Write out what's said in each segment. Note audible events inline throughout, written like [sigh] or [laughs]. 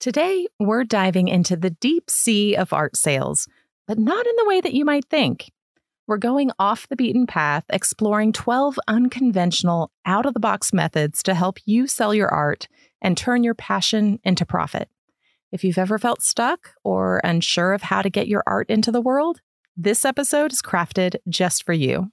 Today, we're diving into the deep sea of art sales, but not in the way that you might think. We're going off the beaten path, exploring 12 unconventional, out of the box methods to help you sell your art and turn your passion into profit. If you've ever felt stuck or unsure of how to get your art into the world, this episode is crafted just for you.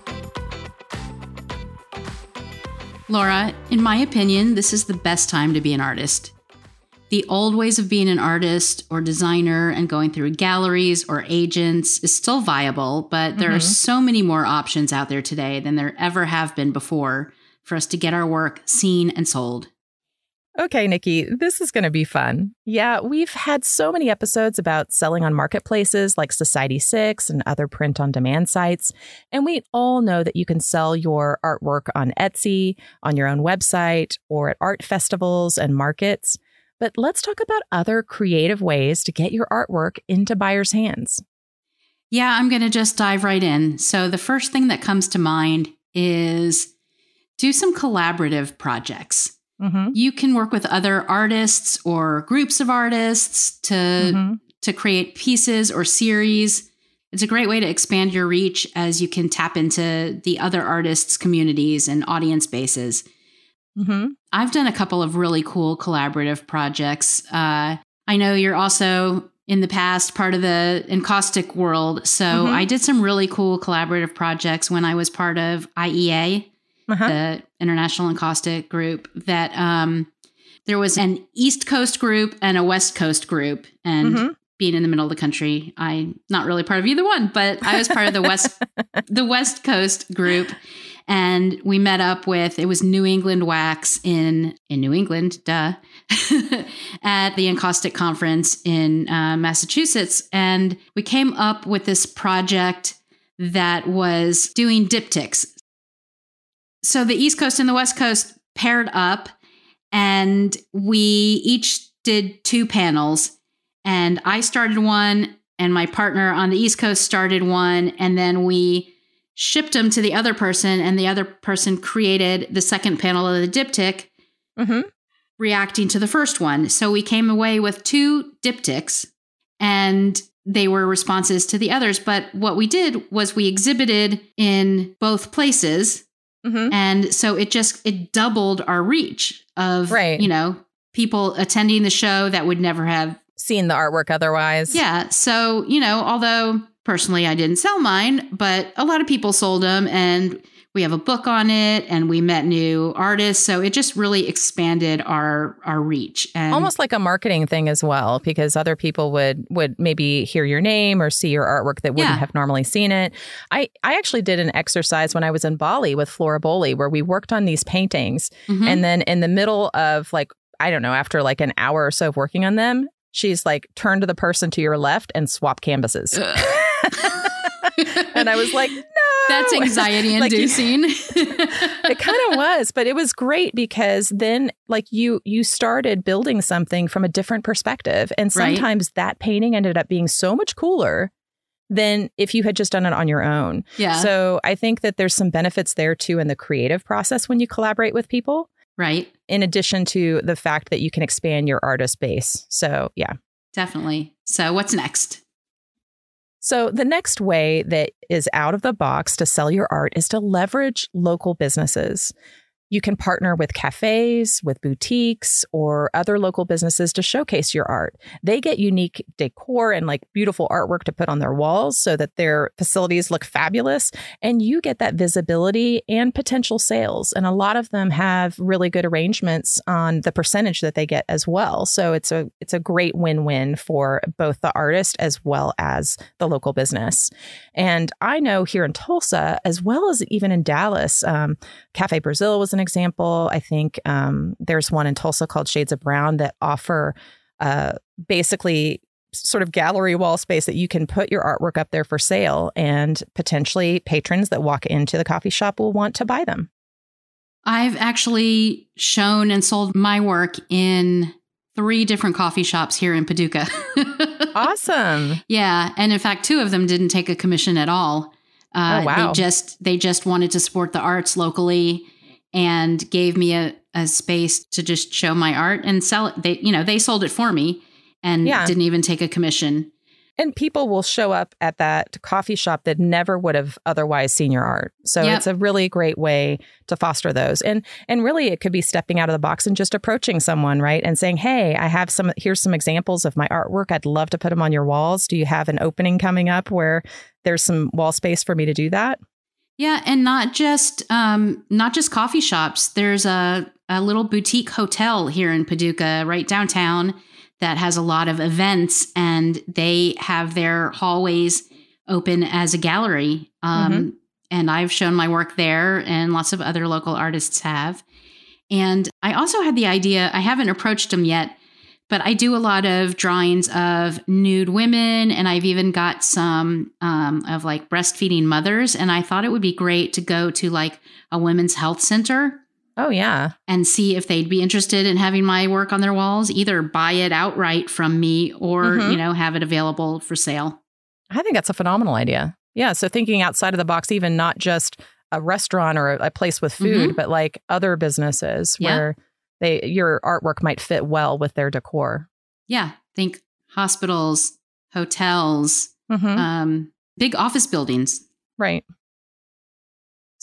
Laura, in my opinion, this is the best time to be an artist. The old ways of being an artist or designer and going through galleries or agents is still viable, but there mm-hmm. are so many more options out there today than there ever have been before for us to get our work seen and sold. Okay, Nikki, this is going to be fun. Yeah, we've had so many episodes about selling on marketplaces like Society6 and other print on demand sites. And we all know that you can sell your artwork on Etsy, on your own website, or at art festivals and markets. But let's talk about other creative ways to get your artwork into buyers' hands. Yeah, I'm going to just dive right in. So, the first thing that comes to mind is do some collaborative projects. Mm-hmm. You can work with other artists or groups of artists to mm-hmm. to create pieces or series. It's a great way to expand your reach as you can tap into the other artists' communities and audience bases. Mm-hmm. I've done a couple of really cool collaborative projects. Uh, I know you're also in the past part of the encaustic world. So mm-hmm. I did some really cool collaborative projects when I was part of IEA, uh-huh. the International Encaustic Group, that um, there was an East Coast group and a West Coast group. And mm-hmm. being in the middle of the country, I'm not really part of either one, but I was part of the West [laughs] the West Coast group. And we met up with it was New England Wax in in New England, duh, [laughs] at the Encaustic Conference in uh, Massachusetts, and we came up with this project that was doing diptychs, so the East Coast and the West Coast paired up, and we each did two panels. And I started one, and my partner on the East Coast started one, and then we shipped them to the other person, and the other person created the second panel of the diptych, mm-hmm. reacting to the first one. So we came away with two diptychs, and they were responses to the others. But what we did was we exhibited in both places Mm-hmm. And so it just it doubled our reach of right. you know, people attending the show that would never have seen the artwork otherwise. Yeah. So, you know, although personally I didn't sell mine, but a lot of people sold them and we have a book on it and we met new artists so it just really expanded our our reach and almost like a marketing thing as well because other people would would maybe hear your name or see your artwork that wouldn't yeah. have normally seen it i i actually did an exercise when i was in bali with Flora Bowley where we worked on these paintings mm-hmm. and then in the middle of like i don't know after like an hour or so of working on them she's like turn to the person to your left and swap canvases [laughs] [laughs] and i was like no that's [laughs] anxiety inducing. [laughs] it kind of was, but it was great because then like you you started building something from a different perspective and sometimes right. that painting ended up being so much cooler than if you had just done it on your own. Yeah. So I think that there's some benefits there too in the creative process when you collaborate with people. Right. In addition to the fact that you can expand your artist base. So, yeah. Definitely. So, what's next? So, the next way that is out of the box to sell your art is to leverage local businesses. You can partner with cafes, with boutiques, or other local businesses to showcase your art. They get unique decor and like beautiful artwork to put on their walls so that their facilities look fabulous. And you get that visibility and potential sales. And a lot of them have really good arrangements on the percentage that they get as well. So it's a it's a great win-win for both the artist as well as the local business. And I know here in Tulsa, as well as even in Dallas, um, Cafe Brazil was an example. I think um, there's one in Tulsa called Shades of Brown that offer uh, basically sort of gallery wall space that you can put your artwork up there for sale, and potentially patrons that walk into the coffee shop will want to buy them. I've actually shown and sold my work in three different coffee shops here in Paducah. [laughs] awesome. Yeah, and in fact, two of them didn't take a commission at all. Uh, oh, wow. They just they just wanted to support the arts locally and gave me a, a space to just show my art and sell it. They you know they sold it for me and yeah. didn't even take a commission. And people will show up at that coffee shop that never would have otherwise seen your art. So yep. it's a really great way to foster those. And and really it could be stepping out of the box and just approaching someone, right? And saying, "Hey, I have some here's some examples of my artwork. I'd love to put them on your walls. Do you have an opening coming up where there's some wall space for me to do that?" Yeah, and not just um not just coffee shops. There's a a little boutique hotel here in Paducah, right downtown that has a lot of events and they have their hallways open as a gallery. Um, mm-hmm. And I've shown my work there, and lots of other local artists have. And I also had the idea, I haven't approached them yet, but I do a lot of drawings of nude women, and I've even got some um, of like breastfeeding mothers. And I thought it would be great to go to like a women's health center Oh, yeah. And see if they'd be interested in having my work on their walls, either buy it outright from me or, mm-hmm. you know, have it available for sale. I think that's a phenomenal idea. Yeah. So thinking outside of the box, even not just a restaurant or a, place with food, mm-hmm. but like other businesses yeah. where they your artwork might fit well with their decor. Yeah. Think hospitals, hotels, mm-hmm. um, big office buildings. Right.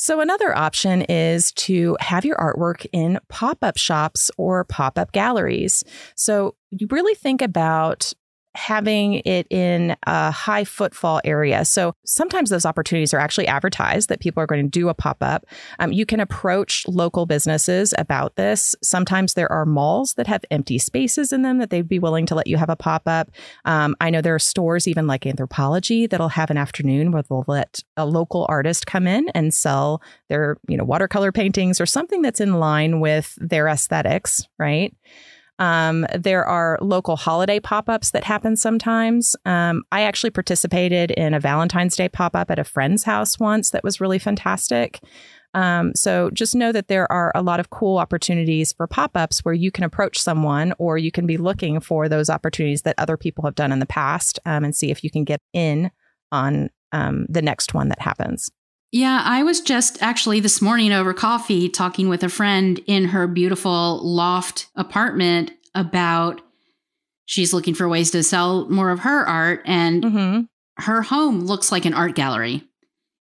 So, another option is to have your artwork in pop up shops or pop up galleries. So, you really think about having it in a high footfall area. So sometimes those opportunities are actually advertised that people are going to do a pop up. Um, you can approach local businesses about this. Sometimes there are malls that have empty spaces in them that they'd be willing to let you have a pop up. Um, I know there are stores, even like Anthropologie, that'll have an afternoon where they'll let a local artist come in and sell their, you know, watercolor paintings or something that's in line with their aesthetics, right? Um, there are local holiday pop ups that happen sometimes. Um, I actually participated in a Valentine's Day pop up at a friend's house once that was really fantastic. Um, so just know that there are a lot of cool opportunities for pop ups where you can approach someone or you can be looking for those opportunities that other people have done in the past um, and see if you can get in on um, the next one that happens. Yeah, I was just actually this morning over coffee talking with a friend in her beautiful loft apartment about she's looking for ways to sell more of her art and mm-hmm. her home looks like an art gallery.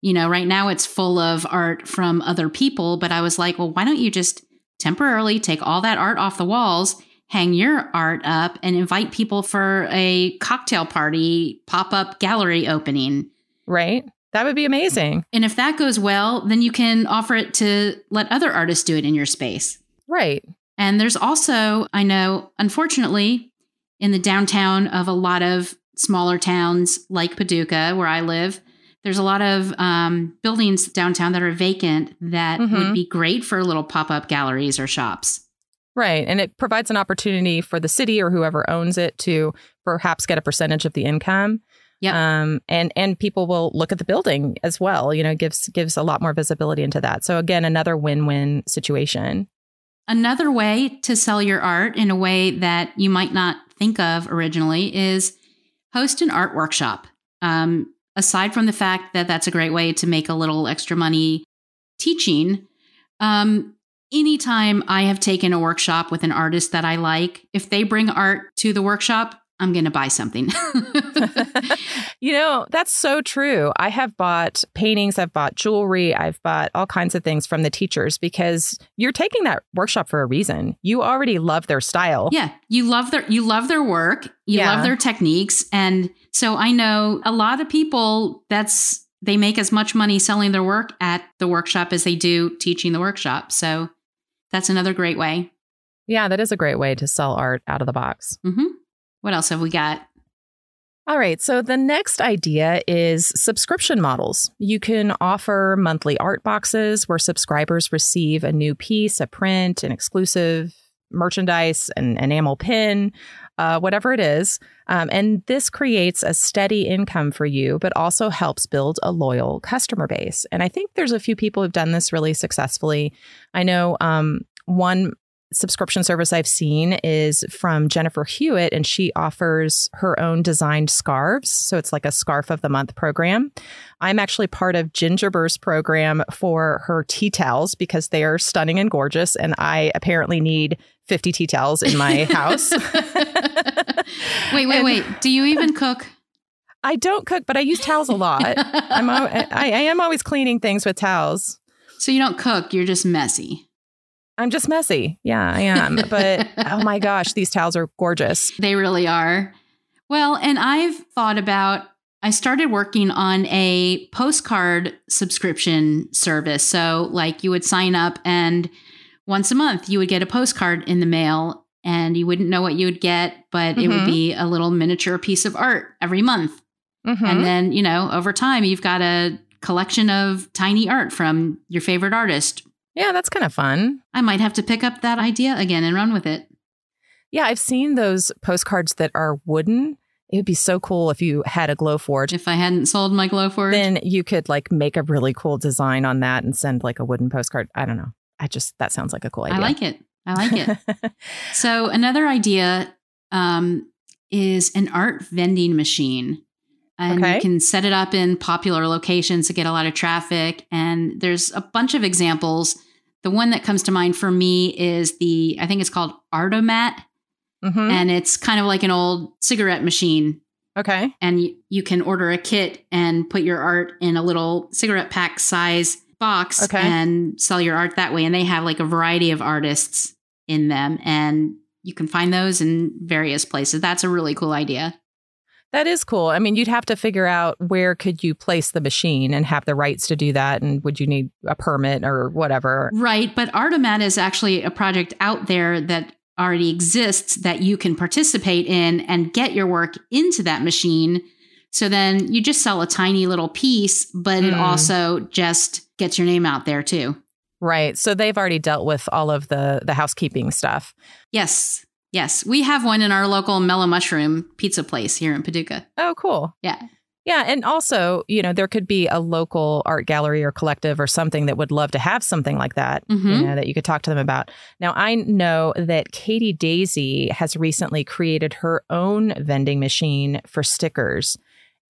You know, right now it's full of art from other people, but I was like, well, why don't you just temporarily take all that art off the walls, hang your art up and invite people for a cocktail party, pop-up gallery opening. Right? That would be amazing. And if that goes well, then you can offer it to let other artists do it in your space. Right. And there's also, I know, unfortunately, in the downtown of a lot of smaller towns like Paducah, where I live, there's a lot of um, buildings downtown that are vacant that mm-hmm. would be great for little pop up galleries or shops. Right. And it provides an opportunity for the city or whoever owns it to perhaps get a percentage of the income. Yeah. Um, and and people will look at the building as well. You know, gives gives a lot more visibility into that. So again, another win-win situation. Another way to sell your art in a way that you might not think of originally is host an art workshop. Um, aside from the fact that that's a great way to make a little extra money teaching, um, anytime I have taken a workshop with an artist that I like, if they bring art to the workshop, I'm going to buy something. [laughs] [laughs] you know, that's so true. I have bought paintings, I've bought jewelry, I've bought all kinds of things from the teachers because you're taking that workshop for a reason. You already love their style. Yeah, you love their you love their work, you yeah. love their techniques and so I know a lot of people that's they make as much money selling their work at the workshop as they do teaching the workshop. So that's another great way. Yeah, that is a great way to sell art out of the box. hmm what else have we got? All right. So the next idea is subscription models. You can offer monthly art boxes where subscribers receive a new piece, a print, an exclusive merchandise, an enamel pin, uh, whatever it is. Um, and this creates a steady income for you, but also helps build a loyal customer base. And I think there's a few people who've done this really successfully. I know um, one subscription service I've seen is from Jennifer Hewitt, and she offers her own designed scarves. So it's like a scarf of the month program. I'm actually part of Gingiber's program for her tea towels because they are stunning and gorgeous. And I apparently need 50 tea towels in my [laughs] house. [laughs] wait, wait, and wait. Do you even cook? I don't cook, but I use towels a lot. I'm, [laughs] I, I am always cleaning things with towels. So you don't cook, you're just messy. I'm just messy. Yeah, I am. [laughs] But oh my gosh, these towels are gorgeous. They really are. Well, and I've thought about I started working on a postcard subscription service. So, like, you would sign up, and once a month, you would get a postcard in the mail, and you wouldn't know what you would get, but mm-hmm. it would mm-hmm. be a little miniature piece of art every month. Mm-hmm. And then, you know, over time, you've got a collection of tiny art from your favorite artist yeah, that's kind of fun. I might have to pick up that idea again and run with it. Yeah, I've seen those postcards that are wooden. It would be so cool if you had a Glowforge. If I hadn't sold my Glowforge, then you could like make a really cool design on that and send like a wooden postcard. I don't know. I just that sounds like a cool idea. I like it. I like it. [laughs] so another idea um, is an art vending machine and okay. you can set it up in popular locations to get a lot of traffic. And there's a bunch of examples. The one that comes to mind for me is the, I think it's called Art-o-mat. Mm-hmm. And it's kind of like an old cigarette machine. Okay. And you, you can order a kit and put your art in a little cigarette pack size box okay. and sell your art that way. And they have like a variety of artists in them. And you can find those in various places. That's a really cool idea. That is cool. I mean, you'd have to figure out where could you place the machine and have the rights to do that and would you need a permit or whatever. Right, but Art-o-mat is actually a project out there that already exists that you can participate in and get your work into that machine. So then you just sell a tiny little piece, but mm. it hmm. also just gets your name out there too. Right. So they've already dealt with all of the the housekeeping stuff. Yes. Yes, we have one in our local Mellow Mushroom pizza place here in Paducah. Oh, cool. Yeah. Yeah, and also, you know, there could be a local art gallery or collective or something that would love to have something like that, mm-hmm. you know, that you could talk to them about. Now, I know that Katie Daisy has recently created her own vending machine for stickers.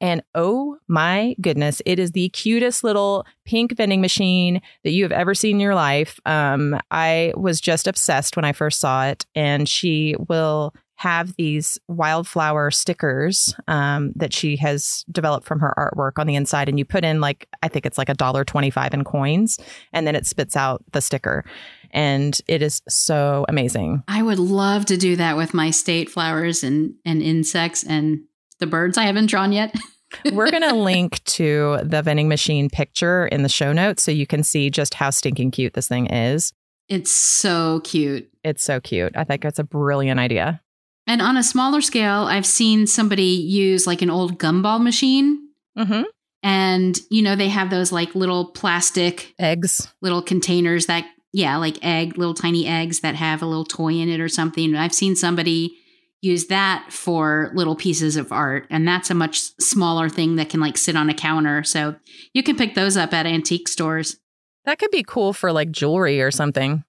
And oh my goodness, it is the cutest little pink vending machine that you have ever seen in your life. Um, I was just obsessed when I first saw it, and she will have these wildflower stickers um, that she has developed from her artwork on the inside, and you put in like I think it's like a dollar twenty-five in coins, and then it spits out the sticker, and it is so amazing. I would love to do that with my state flowers and and insects and the birds I haven't drawn yet. [laughs] We're going to link to the vending machine picture in the show notes so you can see just how stinking cute this thing is. It's so cute. It's so cute. I think it's a brilliant idea. And on a smaller scale, I've seen somebody use like an old gumball machine. Mm-hmm. And, you know, they have those like little plastic eggs, little containers that, yeah, like egg, little tiny eggs that have a little toy in it or something. I've seen somebody use that for little pieces of art and that's a much smaller thing that can like sit on a counter so you can pick those up at antique stores that could be cool for like jewelry or something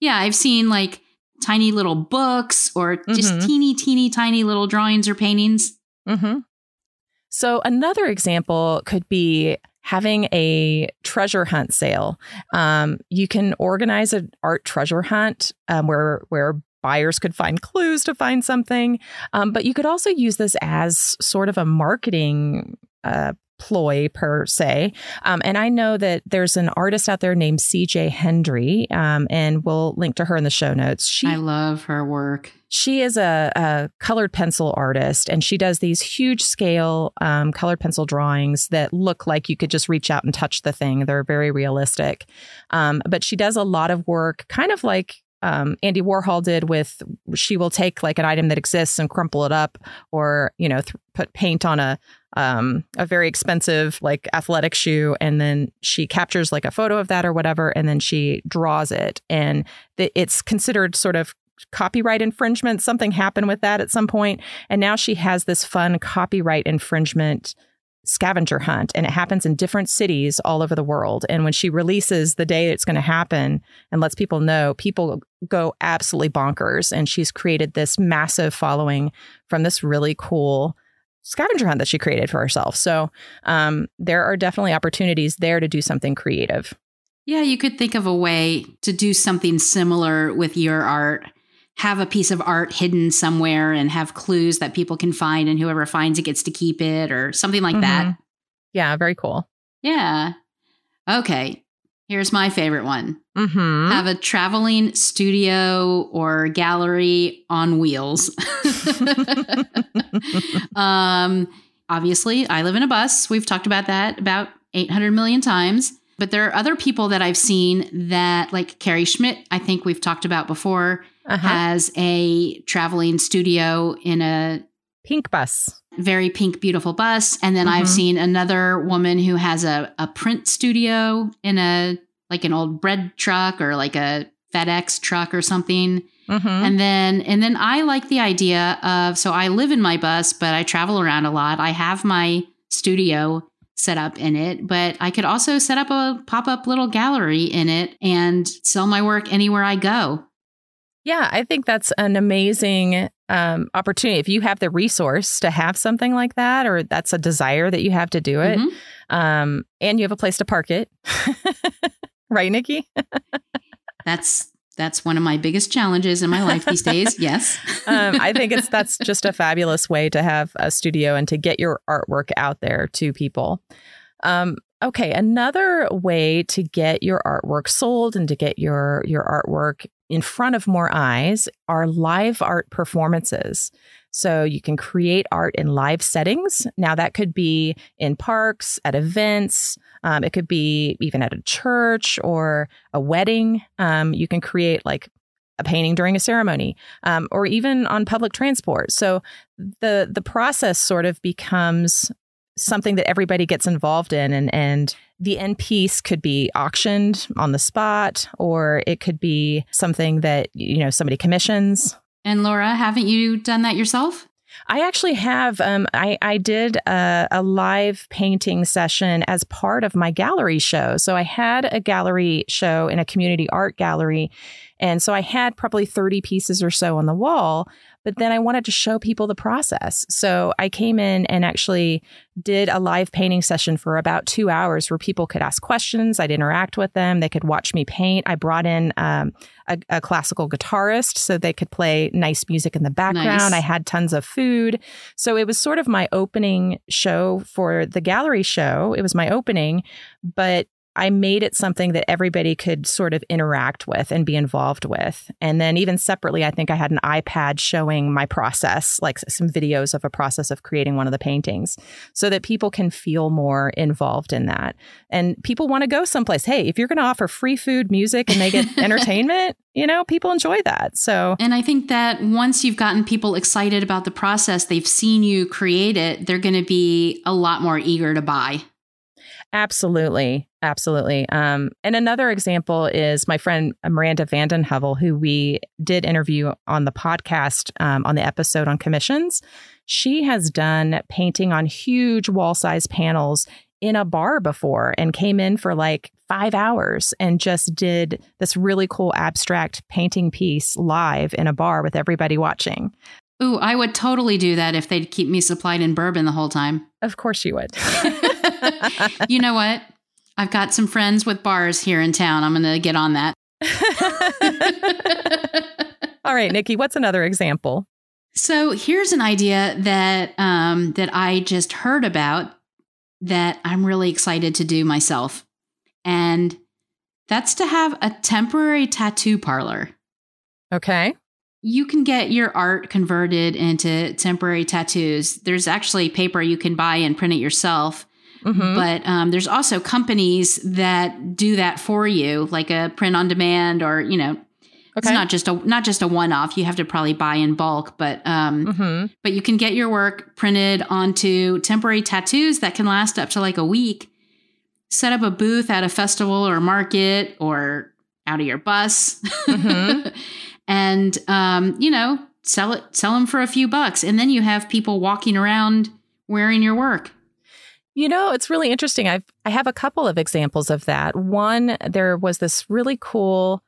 yeah i've seen like tiny little books or just mm-hmm. teeny teeny tiny little drawings or paintings mm-hmm. so another example could be having a treasure hunt sale. Um, you can organize an art treasure hunt um, where where buyers could find clues to find something. Um, but you could also use this as sort of a marketing uh, ploy per se. Um, and I know that there's an artist out there named CJ Hendry, um, and we'll link to her in the show notes. She, I love her work. She is a, a colored pencil artist, and she does these huge scale um, colored pencil drawings that look like you could just reach out and touch the thing. They're very realistic. Um, but she does a lot of work, kind of like um, Andy Warhol did with she will take like an item that exists and crumple it up, or you know, th- put paint on a um, a very expensive like athletic shoe, and then she captures like a photo of that or whatever, and then she draws it, and th- it's considered sort of copyright infringement. Something happened with that at some point, and now she has this fun copyright infringement scavenger hunt and it happens in different cities all over the world. And when she releases the day it's going to happen and lets people know people go absolutely bonkers. And she's created this massive following from this really cool scavenger hunt that she created for herself. So um, there are definitely opportunities there to do something creative. Yeah you could think of a way to do something similar with your art have a piece of art hidden somewhere and have clues that people can find and whoever finds it gets to keep it or something like mm-hmm. that. Yeah, very cool. Yeah. Okay. Here's my favorite one. Mm-hmm. Have a traveling studio or gallery on wheels. [laughs] um, obviously, I live in a bus. We've talked about that about 800 million times. But there are other people that I've seen that, like Carrie Schmidt, I think we've talked about before, uh-huh. has a traveling studio in a pink bus. Very pink, beautiful bus. And then mm-hmm. I've seen another woman who has a, a print studio in a like an old bread truck or like a FedEx truck or something. Mm-hmm. And then and then I like the idea of so I live in my bus, but I travel around a lot. I have my studio set up in it, but I could also set up a pop-up little gallery in it and sell my work anywhere I go. Yeah, I think that's an amazing um, opportunity. If you have the resource to have something like that, or that's a desire that you have to do it, mm-hmm. um, and you have a place to park it, [laughs] right, Nikki? that's that's one of my biggest challenges in my life these days. [laughs] Yes, um, I think it's that's [laughs] just a fabulous way to have a studio and to get your artwork out there to people. Um, okay, another way to get your artwork sold and to get your your artwork in front of more eyes are live art performances. So you can create art in live settings. Now, that could be in parks, at events, um, it could be even at a church or a wedding. Um, you can create like a painting during a ceremony um, or even on public transport. So the the process sort of becomes something that everybody gets involved in and and the end piece could be auctioned on the spot or it could be something that you know somebody commissions and laura haven't you done that yourself I actually have. Um, I, I did a, a, live painting session as part of my gallery show. So I had a gallery show in a community art gallery. And so I had probably 30 pieces or so on the wall, but then I wanted to show people the process. So I came in and actually did a live painting session for about two hours where people could ask questions. I'd interact with them. They could watch me paint. I brought in um, a, a, classical guitarist so they could play nice music in the background. Nice. I had tons of food. So it was sort of my opening show for the gallery show. It was my opening, but I made it something that everybody could sort of interact with and be involved with. And then, even separately, I think I had an iPad showing my process, like some videos of a process of creating one of the paintings, so that people can feel more involved in that. And people want to go someplace. Hey, if you're going to offer free food, music, and they get [laughs] entertainment, you know, people enjoy that. So, and I think that once you've gotten people excited about the process, they've seen you create it, they're going to be a lot more eager to buy. Absolutely. Absolutely. Um, and another example is my friend Miranda Vanden Heuvel, who we did interview on the podcast um, on the episode on commissions. She has done painting on huge wall size panels in a bar before and came in for like five hours and just did this really cool abstract painting piece live in a bar with everybody watching. Ooh, I would totally do that if they'd keep me supplied in bourbon the whole time. Of course you would. [laughs] you know what? I've got some friends with bars here in town. I'm going to get on that. [laughs] All right, Nikki, what's another example? So here's an idea that um, that I just heard about that I'm really excited to do myself, and that's to have a temporary tattoo parlor. Okay. You can get your art converted into temporary tattoos. There's actually paper you can buy and print it yourself Mm-hmm. But um, there's also companies that do that for you, like a print on demand or, you know, Okay. It's not just a not just a one off. You have to probably buy in bulk, but um, mm-hmm. but you can get your work printed onto temporary tattoos that can last up to like a week. Set up a booth at a festival or market or out of your bus, mm-hmm. [laughs] and um, you know sell it sell them for a few bucks, and then you have people walking around wearing your work. You know, it's really interesting. I've I have a couple of examples of that. One, there was this really cool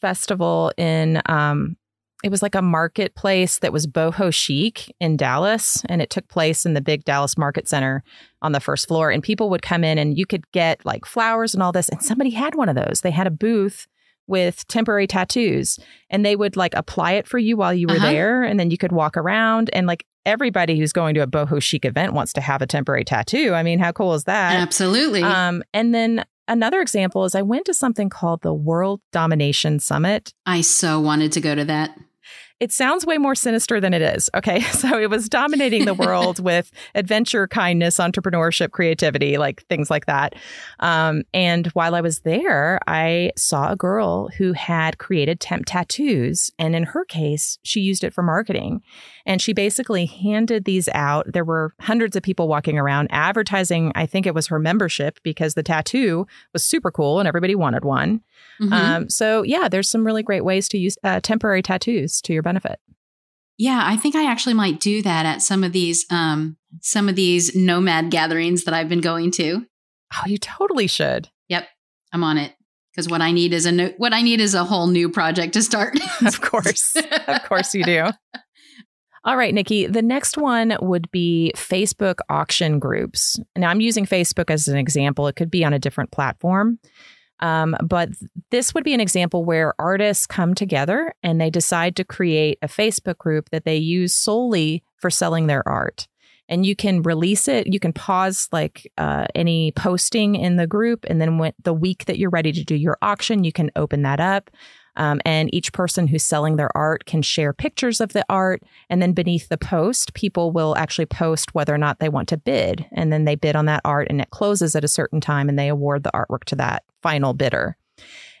festival in um, it was like a marketplace that was boho chic in Dallas, and it took place in the big Dallas Market Center on the first floor. And people would come in, and you could get like flowers and all this. And somebody had one of those. They had a booth with temporary tattoos, and they would like apply it for you while you were uh-huh. there, and then you could walk around. And like everybody who's going to a boho chic event wants to have a temporary tattoo. I mean, how cool is that? Absolutely. Um, and then another example is I went to something called the World Domination Summit. I so wanted to go to that. It sounds way more sinister than it is. Okay. [laughs] So it was dominating the world [laughs] with adventure, kindness, entrepreneurship, creativity, like things like that. Um, and while I was there, I saw a girl who had created temp tattoos. And in her case, she used it for marketing. And she basically handed these out. There were hundreds of people walking around advertising, I think it was her membership because the tattoo was super cool and everybody wanted one. Mm-hmm. Um, so, yeah, there's some really great ways to use uh, temporary tattoos to your benefit. Yeah, I think I actually might do that at some of these um, some of these nomad gatherings that I've been going to. Oh, you totally should. Yep, I'm on it because what I need is a new, what I need is a whole new project to start. [laughs] of course, of course you do. [laughs] All right, Nikki, the next one would be Facebook auction groups. Now, I'm using Facebook as an example. It could be on a different platform. Um, but this would be an example where artists come together and they decide to create a Facebook group that they use solely for selling their art. And you can release it. You can pause like uh, any posting in the group, and then when the week that you're ready to do your auction, you can open that up. Um, and each person who's selling their art can share pictures of the art. And then beneath the post, people will actually post whether or not they want to bid. And then they bid on that art and it closes at a certain time and they award the artwork to that final bidder.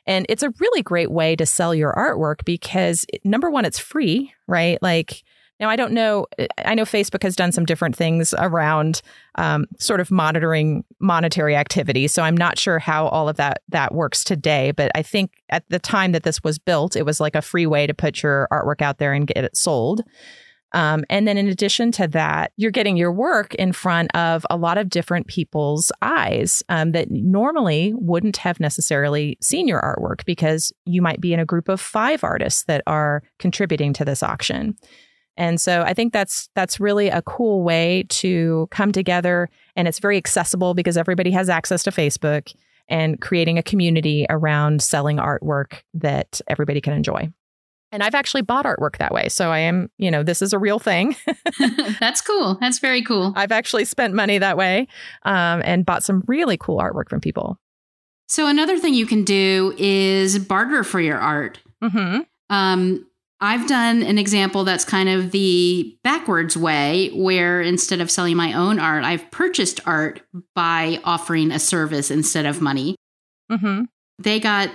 And it's a really great way to sell your artwork because number one, it's free, right? Like now, I don't know. I know Facebook has done some different things around um, sort of monitoring monetary activity. So I'm not sure how all of that that works today. But I think at the time that this was built, it was like a free way to put your artwork out there and get it sold. Um, and then in addition to that, you're getting your work in front of a lot of different people's eyes um, that normally wouldn't have necessarily seen your artwork because you might be in a group of five artists that are contributing to this auction. And so I think that's that's really a cool way to come together and it's very accessible because everybody has access to Facebook and creating a community around selling artwork that everybody can enjoy. And I've actually bought artwork that way. So I am, you know, this is a real thing. [laughs] [laughs] That's cool. That's very cool. I've actually spent money that way um, and bought some really cool artwork from people. So another thing you can do is barter for your art. Mm-hmm. Um, I've done an example that's kind of the backwards way, where instead of selling my own art, I've purchased art by offering a service instead of money. Mm-hmm. They got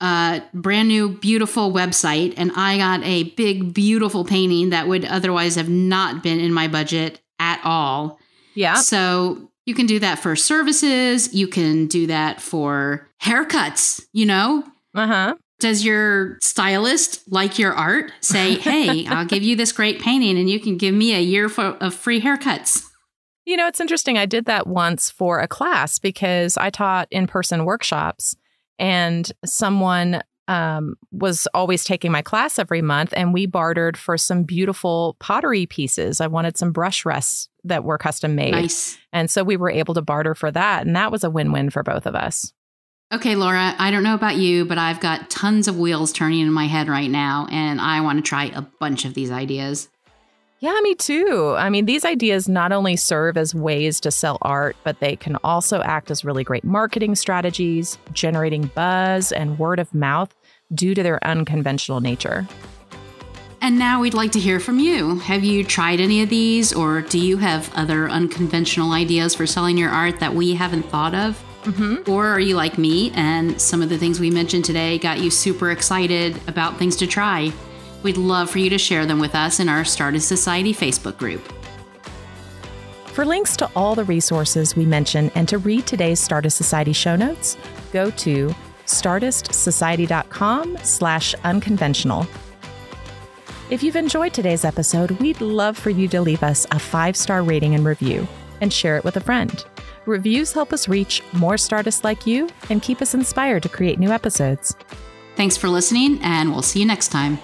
a brand new, beautiful website, and I got a big, beautiful painting that would otherwise have not been in my budget at all. Yeah. So you can do that for services. You can do that for haircuts, you know? Uh huh. Does your stylist like your art? Say, [laughs] hey, I'll give you this great painting and you can give me a year for, of free haircuts. You know, it's interesting. I did that once for a class because I taught in person workshops and someone um, was always taking my class every month and we bartered for some beautiful pottery pieces. I wanted some brush rests that were custom made. Nice. And so we were able to barter for that. And that was a win win for both of us. Okay, Laura, I don't know about you, but I've got tons of wheels turning in my head right now, and I want to try a bunch of these ideas. Yeah, me too. I mean, these ideas not only serve as ways to sell art, but they can also act as really great marketing strategies, generating buzz and word of mouth due to their unconventional nature. And now we'd like to hear from you. Have you tried any of these, or do you have other unconventional ideas for selling your art that we haven't thought of? Mm-hmm. Or are you like me and some of the things we mentioned today got you super excited about things to try? We'd love for you to share them with us in our Startist Society Facebook group. For links to all the resources we mentioned and to read today's Startist Society show notes, go to startistsociety.com slash unconventional. If you've enjoyed today's episode, we'd love for you to leave us a five-star rating and review and share it with a friend. Reviews help us reach more Startists like you and keep us inspired to create new episodes. Thanks for listening, and we'll see you next time.